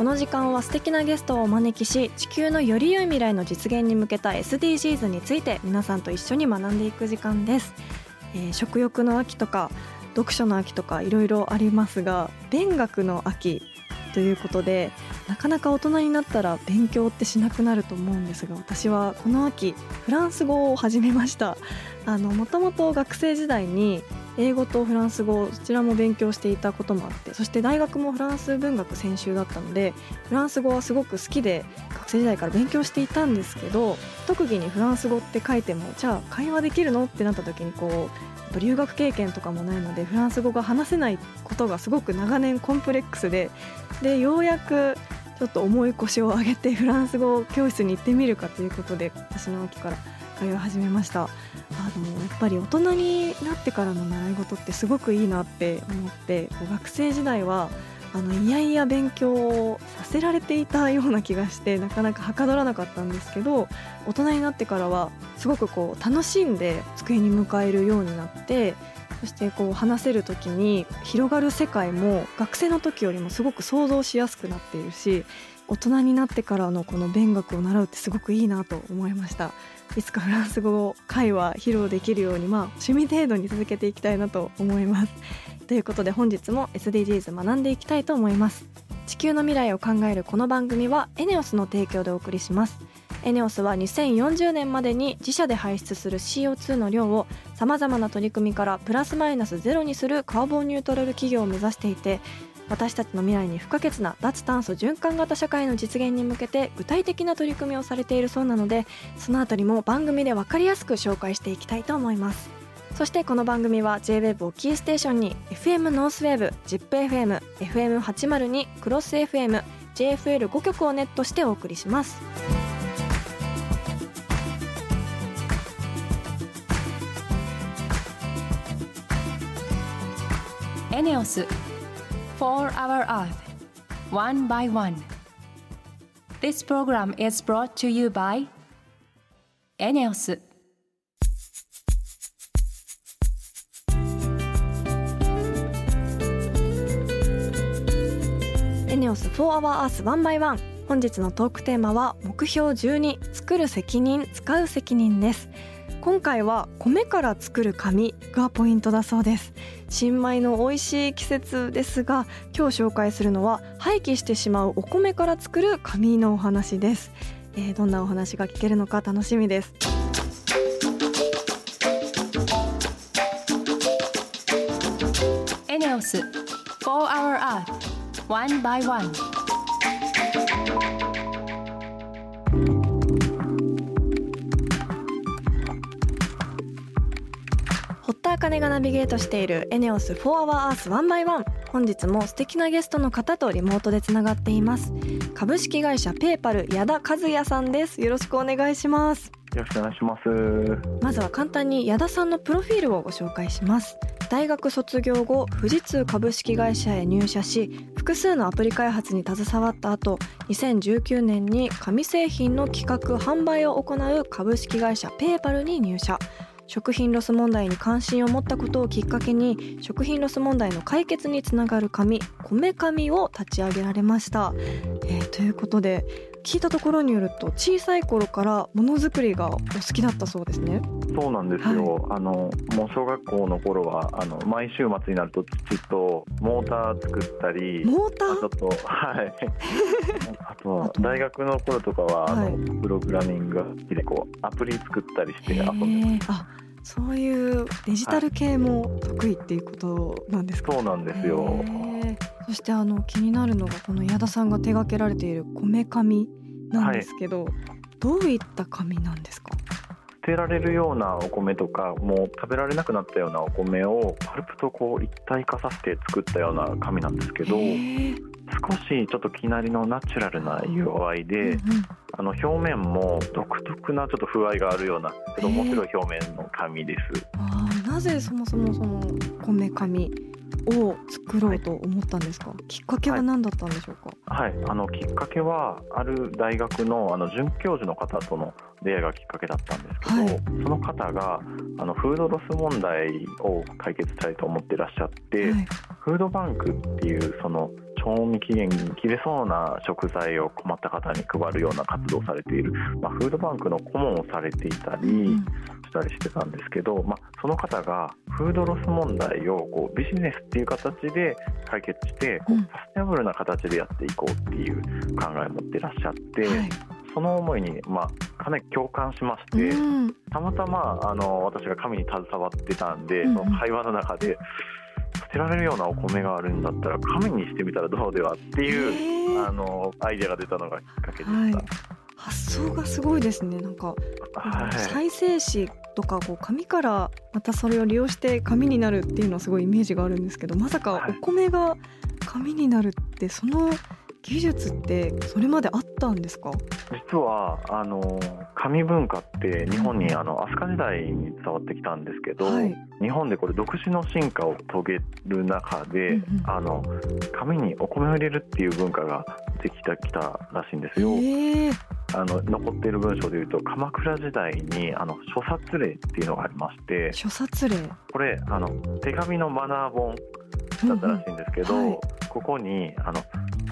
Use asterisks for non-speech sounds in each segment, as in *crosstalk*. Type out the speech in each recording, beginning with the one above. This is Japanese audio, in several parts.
この時間は素敵なゲストをお招きし地球のより良い未来の実現に向けた SDGs について皆さんと一緒に学んでいく時間です、えー食欲の秋とか読書の秋とかいろいろありますが勉学の秋ということでなかなか大人になったら勉強ってしなくなると思うんですが私はこの秋フランス語を始めました。あのもともと学生時代に英語とフランス語どちらも勉強していたこともあってそして大学もフランス文学専修だったのでフランス語はすごく好きで学生時代から勉強していたんですけど特技にフランス語って書いてもじゃあ会話できるのってなった時にこう留学経験とかもないのでフランス語が話せないことがすごく長年コンプレックスででようやくちょっと重い腰を上げてフランス語教室に行ってみるかということで私の秋から通い始めました。あのやっぱり大人になってからの習い事ってすごくいいなって思って学生時代はあのいやいや勉強をさせられていたような気がしてなかなかはかどらなかったんですけど大人になってからはすごくこう楽しんで机に向かえるようになってそしてこう話せる時に広がる世界も学生の時よりもすごく想像しやすくなっているし大人になってからのこの勉学を習うってすごくいいなと思いました。いつかフランス語会話披露できるようにまあ趣味程度に続けていきたいなと思います。ということで本日も SDGs 学んでいきたいと思います。地球の未来を考えるこの番組はエネオスの提供でお送りします。エネオスは2040年までに自社で排出する CO2 の量をさまざまな取り組みからプラスマイナスゼロにするカーボンニュートラル企業を目指していて私たちの未来に不可欠な脱炭素循環型社会の実現に向けて具体的な取り組みをされているそうなのでそのあたりも番組で分かりやすく紹介していきたいと思います。そしてこの番組は JWEB をキーステーションに FM ノースウェーブ ZIPFM、FM802、クロス FM、JFL5 曲をネットしてお送りします。エネオス4 Hour Earth One by One This program is brought to you by エネオスエネオス4 Hour Earth 1 by 1本日のトークテーマは目標12作る責任使う責任です今回は米から作る紙がポイントだそうです新米の美味しい季節ですが今日紹介するのは廃棄してしまうお米から作る紙のお話です、えーどんなお話が聞けるのか楽しみです。エネオス4 Hour Earth 1 by 1堀田茜がナビゲートしているエネオス4 Hour Earth 1 by 1本日も素敵なゲストの方とリモートでつながっています。株式会社ペーパル矢田和也さんです。よろしくお願いします。よろしくお願いします。まずは簡単に矢田さんのプロフィールをご紹介します。大学卒業後富士通株式会社へ入社し複数のアプリ開発に携わった後2019年に紙製品の企画販売を行う株式会社ペーパルに入社食品ロス問題に関心を持ったことをきっかけに食品ロス問題の解決につながる紙こめかみを立ち上げられました、えーということで聞いたところによると小さい頃からものづくりがお好きだったそうですね。そうなんですよ。あのもう小学校の頃はあの毎週末になると父とモーター作ったり、モーター？あとはい。*laughs* あと大学の頃とかは、あはい。のプログラミングが好きでこうアプリ作ったりしてへ遊んでーあそういうデジタル系も得意っていうことなんですか、そうなんですよ。そしてあの気になるのがこの矢田さんが手掛けられているこめかみなんですけど、どういった紙なんですか？てられるようなお米とかもう食べられなくなったようなお米をパルプとこう一体化させて作ったような紙なんですけど少しちょっときなりのナチュラルな色合いで、うんうん。あの表面も独特なちょっと風合いがあるようなちょっと面白い表面の紙です。あーなぜそもそもその米紙を作ろうと思ったんですか、きっかけは何だったんでしょうか、はい、あのきっかけはある大学のあの准教授の方との出会いがきっかけだったんですけど、はい。その方があのフードロス問題を解決したいと思ってらっしゃって、はい。フードバンクっていうその賞味期限切れそうな食材を困った方に配るような活動をされている、まあ、フードバンクの顧問をされていたりうんしたりしてたんですけど、まあ、その方がフードロス問題をこうビジネスっていう形で解決してこううん。サステナブルな形でやっていこうっていう考えを持ってらっしゃって、はい。その思いに、まあ、かなり共感しまして。うん。たまたまあの私が紙に携わってたんで、うん。うんその会話の中で捨てられるようなお米があるんだったら紙にしてみたらどうではっていう、へー。あのアイデアが出たのがきっかけではい。した。発想がすごいですね。なんかはい。再生紙とかこう紙からまたそれを利用して紙になるっていうのはすごいイメージがあるんですけどまさかはい。お米が紙になるってその技術ってそれまであったんですか？実はあの紙文化って日本にあの飛鳥時代に伝わってきたんですけど、はい。日本でこれ独自の進化を遂げる中で、うんうん。あの紙にお米を入れるっていう文化ができたきたらしいんですよ。へえ。あの残っている文章でいうと鎌倉時代にあの諸殺令っていうのがありまして諸殺令。これあの手紙のマナー本だったらしいんですけど、うんうん。はい。ここにあの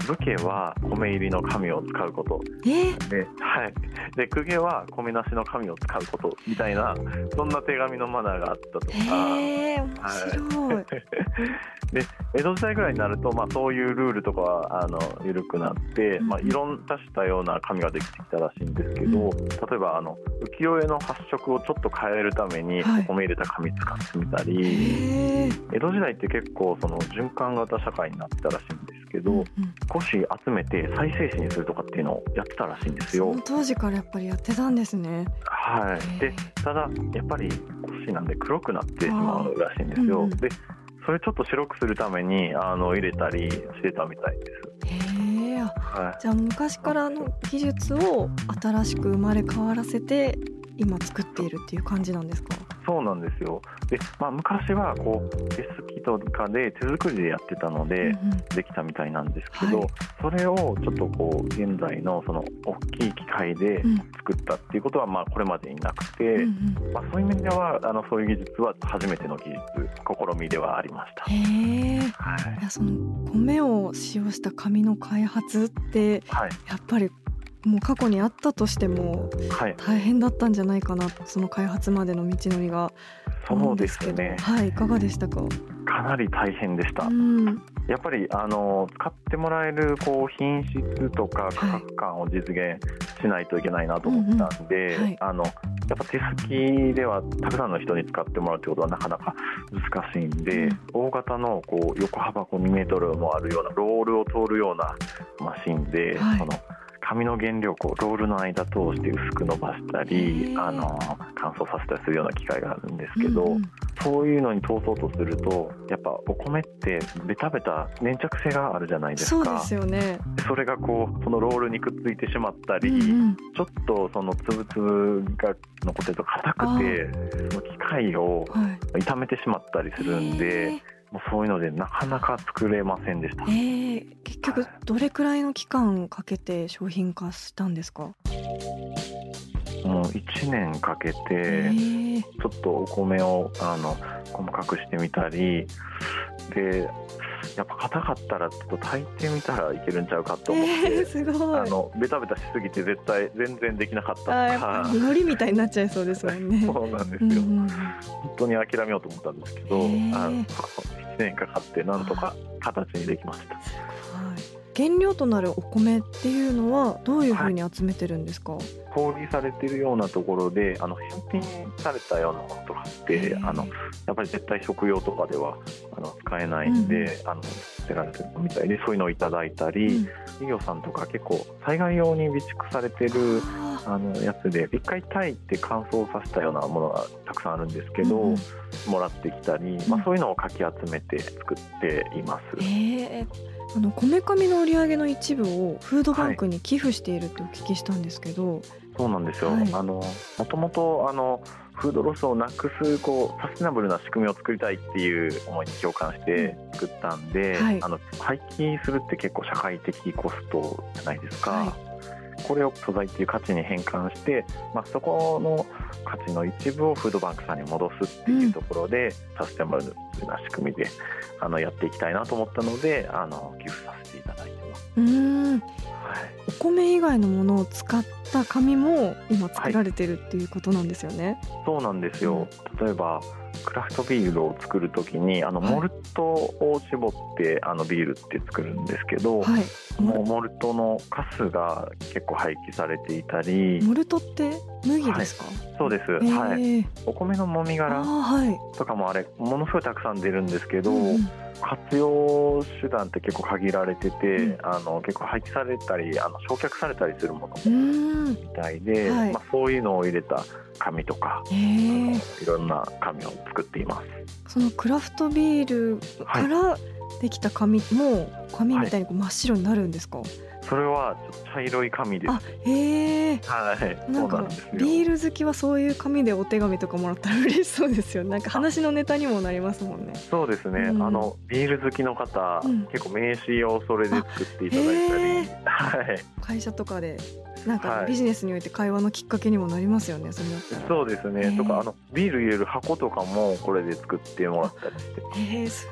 武家は米入りの紙を使うこと。え？ー、で,、はい、で公家は米なしの紙を使うことみたいなそんな手紙のマナーがあったとか。へえ面白い、*laughs* で江戸時代ぐらいになると、まあ、そういうルールとかはあの緩くなって、うんまあ、いろんなしたような紙ができてきたらしいんですけど、例えばあの浮世絵の発色をちょっと変えるために米入れた紙使ってみたり、へえ江戸時代って結構その循環型社会になってたらしいんですけど、うんうん。少し集めて再生紙にするとかっていうのをやってたらしいんですよ。当時からやっぱりやってたんですね。はい、でただやっぱり腰なんで黒くなってしまうらしいんですよ。うんうんでそれちょっと白くするためにあの入れたりしてたみたいです。へえあはい。じゃあ昔からの技術を新しく生まれ変わらせて今作っているっていう感じなんですか？そうなんですよ。で、まあ、昔はこう手すきとかで手作りでやってたので、うんうん。できたみたいなんですけど、はい。それをちょっとこう現在のその大きい機械でうん。作ったっていうことはまあこれまでになくて、うんうん。まあ、そういう意味ではあのそういう技術は初めての技術試みではありました。へえはい。いやその米を使用した紙の開発ってはい。やっぱりもう過去にあったとしてもはい、大変だったんじゃないかなその開発までの道のりが。そうですよね。はいいかがでしたか？かなり大変でした。うん。やっぱりあの使ってもらえるこう品質とか価格感を実現しないといけないなと思ったんで、うんうんはい。あのやっぱ手すきではたくさんの人に使ってもらうってことはなかなか難しいんで、うん。大型のこう横幅2メートルもあるようなロールを通るようなマシンで、はい。その紙の原料をこうロールの間通して薄く伸ばしたへりーあの乾燥させたりするような機械があるんですけど、うん。うんそういうのに通そうとするとやっぱお米ってベタベタ粘着性があるじゃないですか。そうですよね。それがこうそのロールにくっついてしまったり、うんうん。ちょっとそのつぶつぶが残ってると硬くてその機械をはい。傷めてしまったりするんで、もうそういうのでなかなか作れませんでした。え。ーえー結局どれくらいの期間かけて商品化したんですか？もう1年かけえてー。ちょっとお米をあの細かくしてみたりでやっぱ硬かったらちょっと炊いてみたらいけるんちゃうかと思って、えー、すごい。あのベタベタしすぎて絶対全然できなかった。とかぱ海苔みたいになっちゃいそうですもんね。*laughs* そうなんですよ、うん本当に諦めようと思ったんですけど、あの1年かかってなんとか形にできました。はい原料となるお米っていうのはどういうふうに集めてるんですか、はい、小売されてるようなところであの返品されたようなものとかってあのやっぱり絶対食用とかではあの使えないんで、うん、あの捨てられてるみたいでそういうのをいただいたり、うん、企業さんとか結構災害用に備蓄されてるあのやつで一回炊いて乾燥させたようなものがたくさんあるんですけど、うん、もらってきたり、まあ、そういうのをかき集めて作っています。えーあのこめかみの売り上げの一部をフードバンクに寄付しているってお聞きしたんですけど、はい、そうなんですよ、はい、あのもともとあのフードロスをなくすこうサステナブルな仕組みを作りたいっていう思いに共感して作ったんで、はい、あの廃棄するって結構社会的コストじゃないですか。これを素材っていう価値に変換して、まあ、そこの価値の一部をフードバンクさんに戻すっていうところで、うん、サステナブルな仕組みであのやっていきたいなと思ったのであの寄付させていただいてます。うん。はい、お米以外のものを使った紙も今作られてるっていうことなんですよね。はい、そうなんですよ、うん、例えばクラフトビールを作る時にあのモルトを絞ってあのビールって作るんですけど、はい、もうモルトのカスが結構廃棄されていたりモルトって麦ですか、はい、そうです、はい。お米のもみ殻とかもあれものすごいたくさん出るんですけど、うん、活用手段って結構限られてて、うん、あの結構廃棄されたりあの焼却されたりするものみたいで、はい、まあ、そういうのを入れた紙とかいろんな紙を作っています。そのクラフトビールからできた紙も紙みたいに真っ白になるんですか、はいそれはちょっと茶色い紙です。へえ。はい。なんかビール好きはそういう紙でお手紙とかもらったら嬉しそうですよ。*laughs* なんか話のネタにもなりますもんね。そうですね。うん、あのビール好きの方、うん、結構名刺をそれで作っていただいたり、はい。会社とかでなんかビジネスにおいて会話のきっかけにもなりますよね、それだったら。そうですね、とかあのビール入れる箱とかもこれで作ってもらったりして。えー、す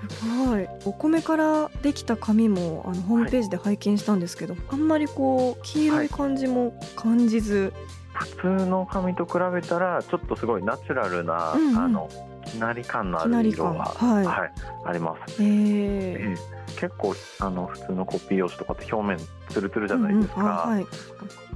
ごい。お米からできた紙もあのホームページで拝見したんですけど、はい、あんまりこう黄色い感じも感じず、はい、普通の紙と比べたらちょっとすごいナチュラルな、うんうん、あのきなり感のある色が、はい、はい、あります。えー、えー結構あの普通のコピー用紙とかって表面ツルツルじゃないですか、うんうん。はい、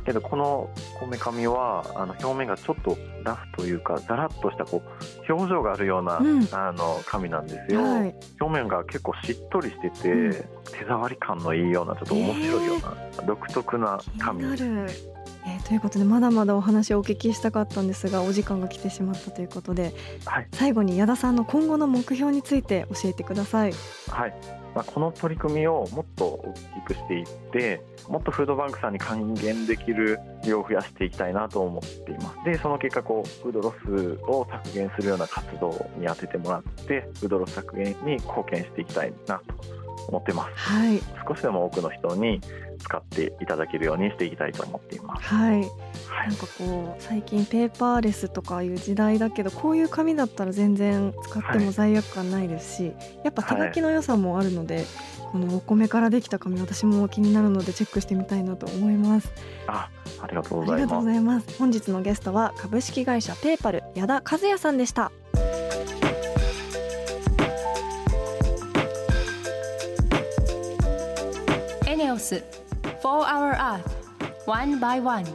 けどこのこめかみはあの表面がちょっとラフというかザラッとしたこう表情があるような、うん、あの紙なんですよ、はい、表面が結構しっとりしてて、うん、手触り感のいいようなちょっと面白いような、えー、独特な紙ですえー、ということでまだまだお話をお聞きしたかったんですがお時間が来てしまったということで、はい、最後に矢田さんの今後の目標について教えてください。はいまあ、この取り組みをもっと大きくしていってもっとフードバンクさんに還元できる量を増やしていきたいなと思っています。でその結果こうフードロスを削減するような活動に充ててもらってフードロス削減に貢献していきたいなと。思ってます、はい、少しでも多くの人に使っていただけるようにしていきたいと思っています。はい。はい、なんかこう最近ペーパーレスとかいう時代だけどこういう紙だったら全然使っても罪悪感ないですし、はい、やっぱ手書きの良さもあるので、はい、このお米からできた紙私も気になるのでチェックしてみたいなと思います。あ、ありがとうございます。ありがとうございます。本日のゲストは株式会社ペーパル矢田和也さんでした。オス For Our Earth One by One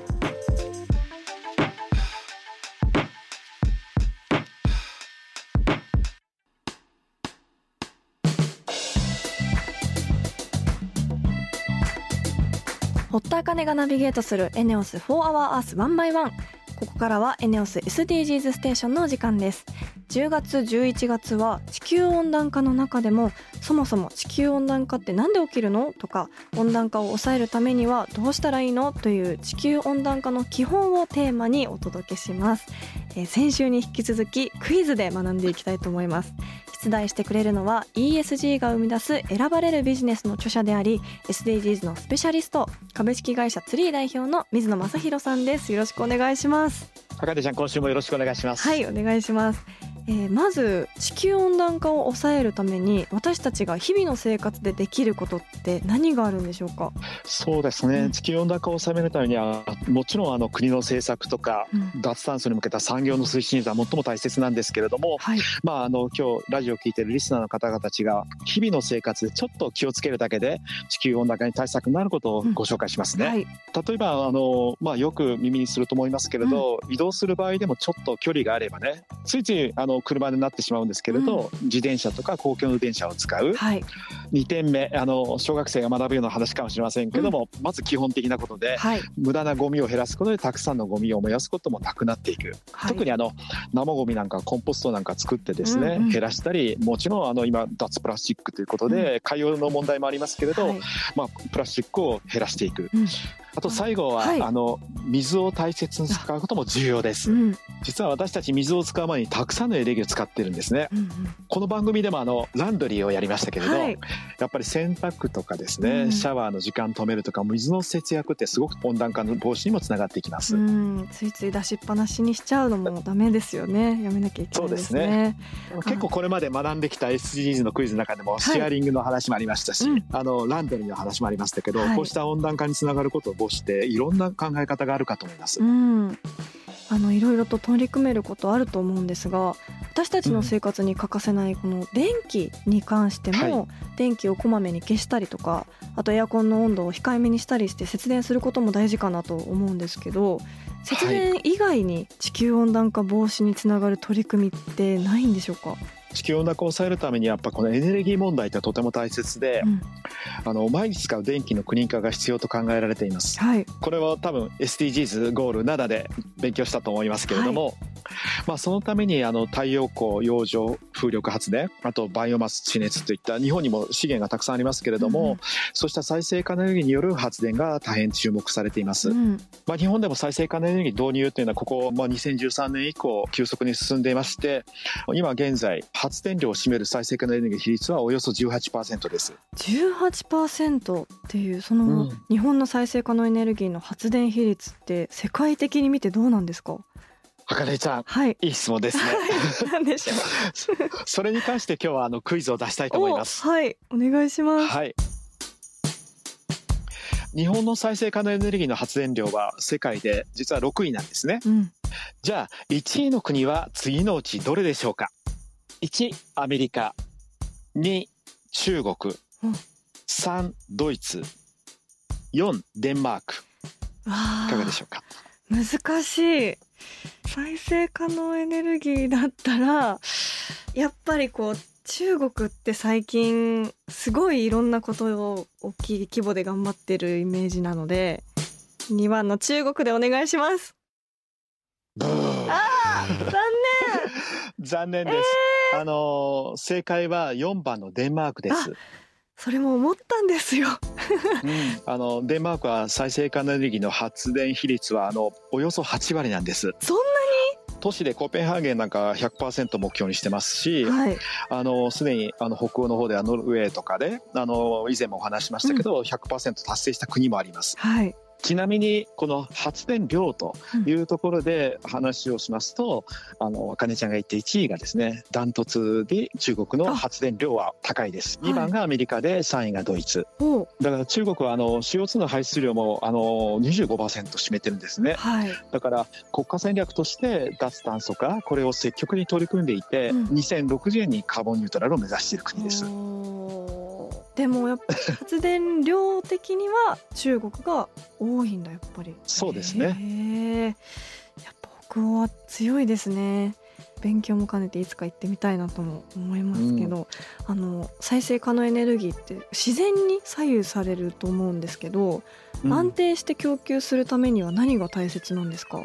堀田茜がナビゲートするエネオス4 Hour Earth One by One ここからはエネオス SDGs ステーションのお時間です。10月11月は地球温暖化の中でもそもそも地球温暖化って何で起きるの？とか温暖化を抑えるためにはどうしたらいいの？という地球温暖化の基本をテーマにお届けします、えー、先週に引き続きクイズで学んでいきたいと思います。出題してくれるのは ESG が生み出す選ばれるビジネスの著者であり SDGs のスペシャリスト株式会社ツリー代表の水野正弘さんです。よろしくお願いします。高手ちゃん今週もよろしくお願いします。はいお願いしますえー、まず地球温暖化を抑えるために私たちが日々の生活でできることって何があるんでしょうか？そうですね、うん、地球温暖化を抑えるためにはもちろんあの国の政策とか、うん、脱炭素に向けた産業の推進は最も大切なんですけれども、はい、まああの今日ラジオを聞いてるリスナーの方々たちが日々の生活でちょっと気をつけるだけで地球温暖化に対策になることをご紹介しますね。うんはい、例えばあの、まあ、よく耳にすると思いますけれど、移動する場合でもちょっと距離があればねついついあの車になってしまうんですけれど、うん、自転車とか公共の電車を使う、はい、2点目あの小学生が学ぶような話かもしれませんけども、うん、まず基本的なことで、はい、無駄なゴミを減らすことでたくさんのゴミを燃やすこともなくなっていく、はい、特にあの生ゴミなんかコンポストなんか作ってですね、うんうん、減らしたりもちろんあの今脱プラスチックということで、海洋の問題もありますけれど、まあ、プラスチックを減らしていく。あと最後は、はい、あの水を大切に使うことも重要です、うん、実は私たち水を使う前にたくさんのエネルギーを使ってるんですね、うんうん、この番組でもあのランドリーをやりましたけれど、はい、やっぱり洗濯とかですね、うん、シャワーの時間止めるとか水の節約ってすごく温暖化の防止にもつながっていきます、うん、ついつい出しっぱなしにしちゃうのもダメですよね。やめなきゃいけないですね、ね、結構これまで学んできた SDGs のクイズの中でもシェアリングの話もありましたし、はい、あのランドリーの話もありましたけど、こうした温暖化につながることを防止していろんな考え方があるかと思います。うん。あのいろいろと取り組めることあると思うんですが私たちの生活に欠かせないこの電気に関しても、電気をこまめに消したりとかあとエアコンの温度を控えめにしたりして節電することも大事かなと思うんですけど節電以外に地球温暖化防止につながる取り組みってないんでしょうか？地球温暖化を抑えるためにやっぱこのエネルギー問題ってとても大切で、うん、あの毎日使う電気の国化が必要と考えられています、はい、これは多分 SDGs ゴール7で勉強したと思いますけれども、はい、まあ、そのためにあの太陽光洋上風力発電あとバイオマス地熱といった日本にも資源がたくさんありますけれども、うん、そうした再生可能エネルギーによる発電が大変注目されています、うん、まあ、日本でも再生可能エネルギー導入というのはここ、まあ、2013年以降急速に進んでいまして今現在発電量を占める再生可能エネルギー比率はおよそ18%です18%っていうその日本の再生可能エネルギーの発電比率って世界的に見てどうなんですか？はかねちゃん、はい、いい質問ですね。なんでしょう？*laughs* それに関して今日はあのクイズを出したいと思います。はい、お願いします。はい。日本の再生可能エネルギーの発電量は世界で実は6位なんですね。うん、じゃあ1位の国は次のうちどれでしょうか？1アメリカ。2中国、うん、3ドイツ。4デンマーク。いかがでしょうか？難しい。再生可能エネルギーだったらやっぱりこう中国って最近すごいいろんなことを大きい規模で頑張ってるイメージなので2番の中国でお願いします。あ残念。*laughs* 残念です、えー、あの正解は4番のデンマークです。それも思ったんですよ。うん、あのデンマークは再生可能エネルギーの発電比率はあのおよそ8割なんです。そんなに？都市でコーペンハーゲンなんか100%目標にしてますし、はい、あのすでにあの北欧の方ではノルウェーとかであの以前もお話しましたけど、うん、100%達成した国もあります。はいちなみにこの発電量というところで話をしますと、うん、あの茜ちゃんが言って1位がですねダントツで中国の発電量は高いです。2番がアメリカで3位がドイツ、はい、だから中国はあの CO2 の排出量もあの25%占めてるんですね、はい、だから国家戦略として脱炭素化これを積極に取り組んでいて、うん、2060年にカーボンニュートラルを目指している国です。でもやっぱ *laughs* 発電量的には中国が多いんだやっぱり。そうですね。やっぱ北欧は強いですね。勉強も兼ねていつか行ってみたいなとも思いますけど、うん、あの再生可能エネルギーって自然に左右されると思うんですけど、うん、安定して供給するためには何が大切なんですか？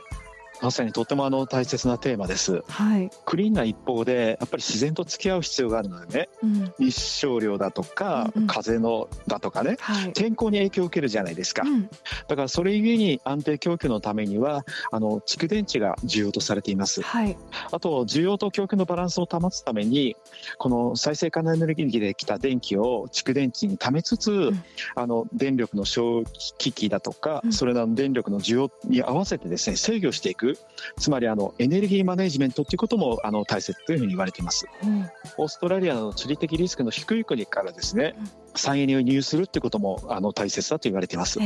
まさにとてもあの大切なテーマです、はい、クリーンな一方でやっぱり自然と付き合う必要があるのでね、うん、日照量だとか、うんうん、風のだとかね、はい、天候に影響を受けるじゃないですか、うん、だからそれゆえに安定供給のためにはあの蓄電池が重要とされています、はい、あと需要と供給のバランスを保つためにこの再生可能エネルギーできた電気を蓄電池に貯めつつ、うん、あの電力の消費機器だとか、それらの電力の需要に合わせてですね制御していくクつまりあのエネルギーマネジメントということもあの大切というふうに言われています、うん、オーストラリアの地理的リスクの低い国からですね、再エネを輸入するってこともあの大切だと言われています。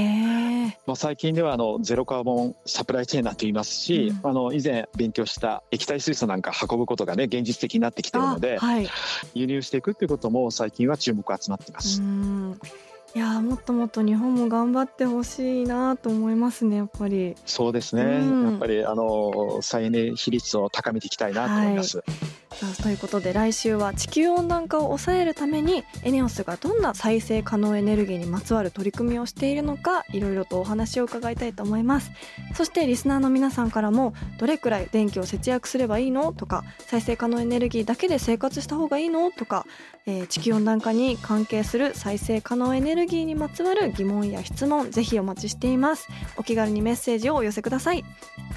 まあ最近ではあのゼロカーボンサプライチェーンなんて言いますし、うん、あの以前勉強した液体水素なんか運ぶことがね現実的になってきているので、はい、輸入していくっていうことも最近は注目集まっています。いやもっともっと日本も頑張ってほしいなと思いますねやっぱり。そうですね、うん、やっぱりあの再エネ比率を高めていきたいなと思います、はいということで来週は地球温暖化を抑えるためにエネオスがどんな再生可能エネルギーにまつわる取り組みをしているのかいろいろとお話を伺いたいと思います。そしてリスナーの皆さんからもどれくらい電気を節約すればいいのとか再生可能エネルギーだけで生活した方がいいのとか、えー、地球温暖化に関係する再生可能エネルギーにまつわる疑問や質問ぜひお待ちしています。お気軽にメッセージをお寄せください。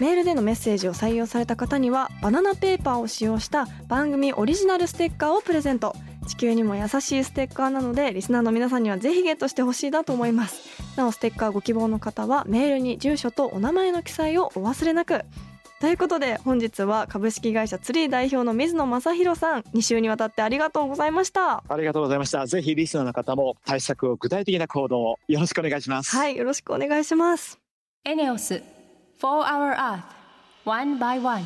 メールでのメッセージを採用された方にはバナナペーパーを使用した番組オリジナルステッカーをプレゼント。地球にも優しいステッカーなのでリスナーの皆さんにはぜひゲットしてほしいなと思います。なおステッカーご希望の方はメールに住所とお名前の記載をお忘れなく。ということで本日は株式会社ツリー代表の水野正弘さん2週にわたってありがとうございました。ありがとうございました。ぜひリスナーの方も対策を具体的な行動をよろしくお願いします。はいよろしくお願いします。エネオス4 Hour Earth One by One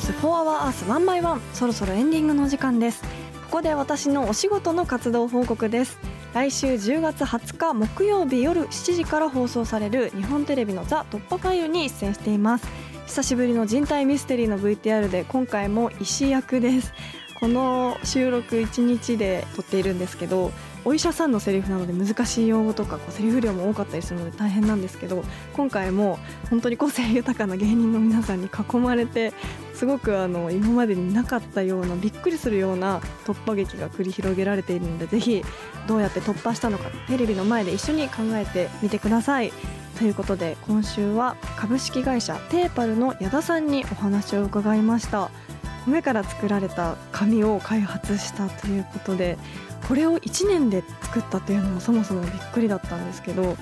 ネオス4 Hour Earth 1 by 1そろそろエンディングの時間です。ここで私のお仕事の活動報告です。来週10月20日木曜日夜7時から放送される日本テレビのザ・突破ファイルに出演しています。久しぶりの人体ミステリーの VTR で今回も石役です。この収録1日で撮っているんですけどお医者さんのセリフなので難しい用語とかこうセリフ量も多かったりするので大変なんですけど今回も本当に個性豊かな芸人の皆さんに囲まれてすごくあの今までになかったようなびっくりするような突破劇が繰り広げられているのでぜひどうやって突破したのかテレビの前で一緒に考えてみてください。ということで今週は株式会社テーパルの矢田さんにお話を伺いました米から作られた紙を開発したということでこれを1年で作ったというのもそもそもびっくりだったんですけど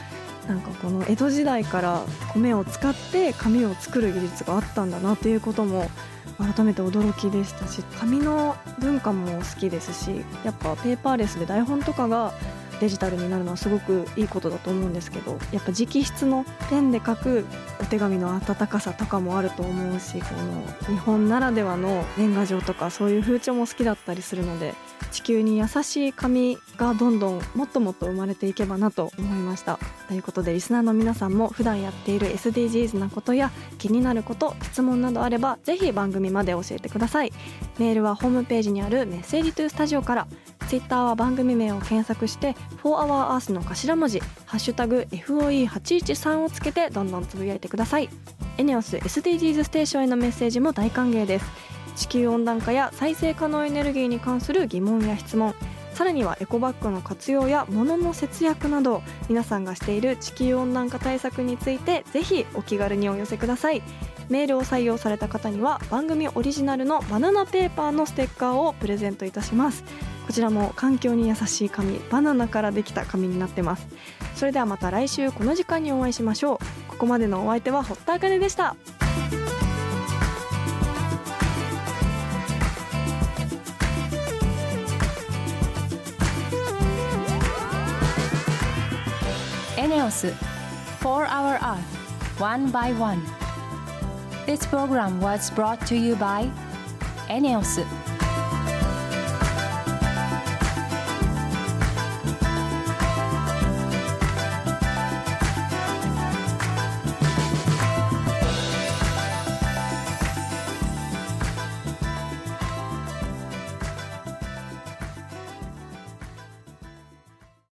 なんかこの江戸時代から米を使って紙を作る技術があったんだなということも改めて驚きでしたし紙の文化も好きですしやっぱペーパーレスで台本とかがデジタルになるのはすごくいいことだと思うんですけどやっぱ直筆のペンで書くお手紙の温かさとかもあると思うしこの日本ならではの年賀状とかそういう風潮も好きだったりするので地球に優しい紙がどんどんもっともっと生まれていけばなと思いました。ということでリスナーの皆さんも普段やっている SDGs なことや気になること質問などあればぜひ番組まで教えてください。メールはホームページにあるメッセージトゥースタジオからツイッターは番組名を検索して「4HourEarth」の頭文字「ハッシュタグ #FOE813」をつけてどんどんつぶやいてください。エネオス SDGs ステーションへのメッセージも大歓迎です。地球温暖化や再生可能エネルギーに関する疑問や質問。さらにはエコバッグの活用や物の節約など皆さんがしている地球温暖化対策についてぜひお気軽にお寄せください。メールを採用された方には番組オリジナルのバナナペーパーのステッカーをプレゼントいたします。こちらも環境に優しい紙バナナからできた紙になってます。それではまた来週この時間にお会いしましょう。ここまでのお相手は堀田茜でした。エネオス4 Hour Earth One by One. This program was brought to you by エネオス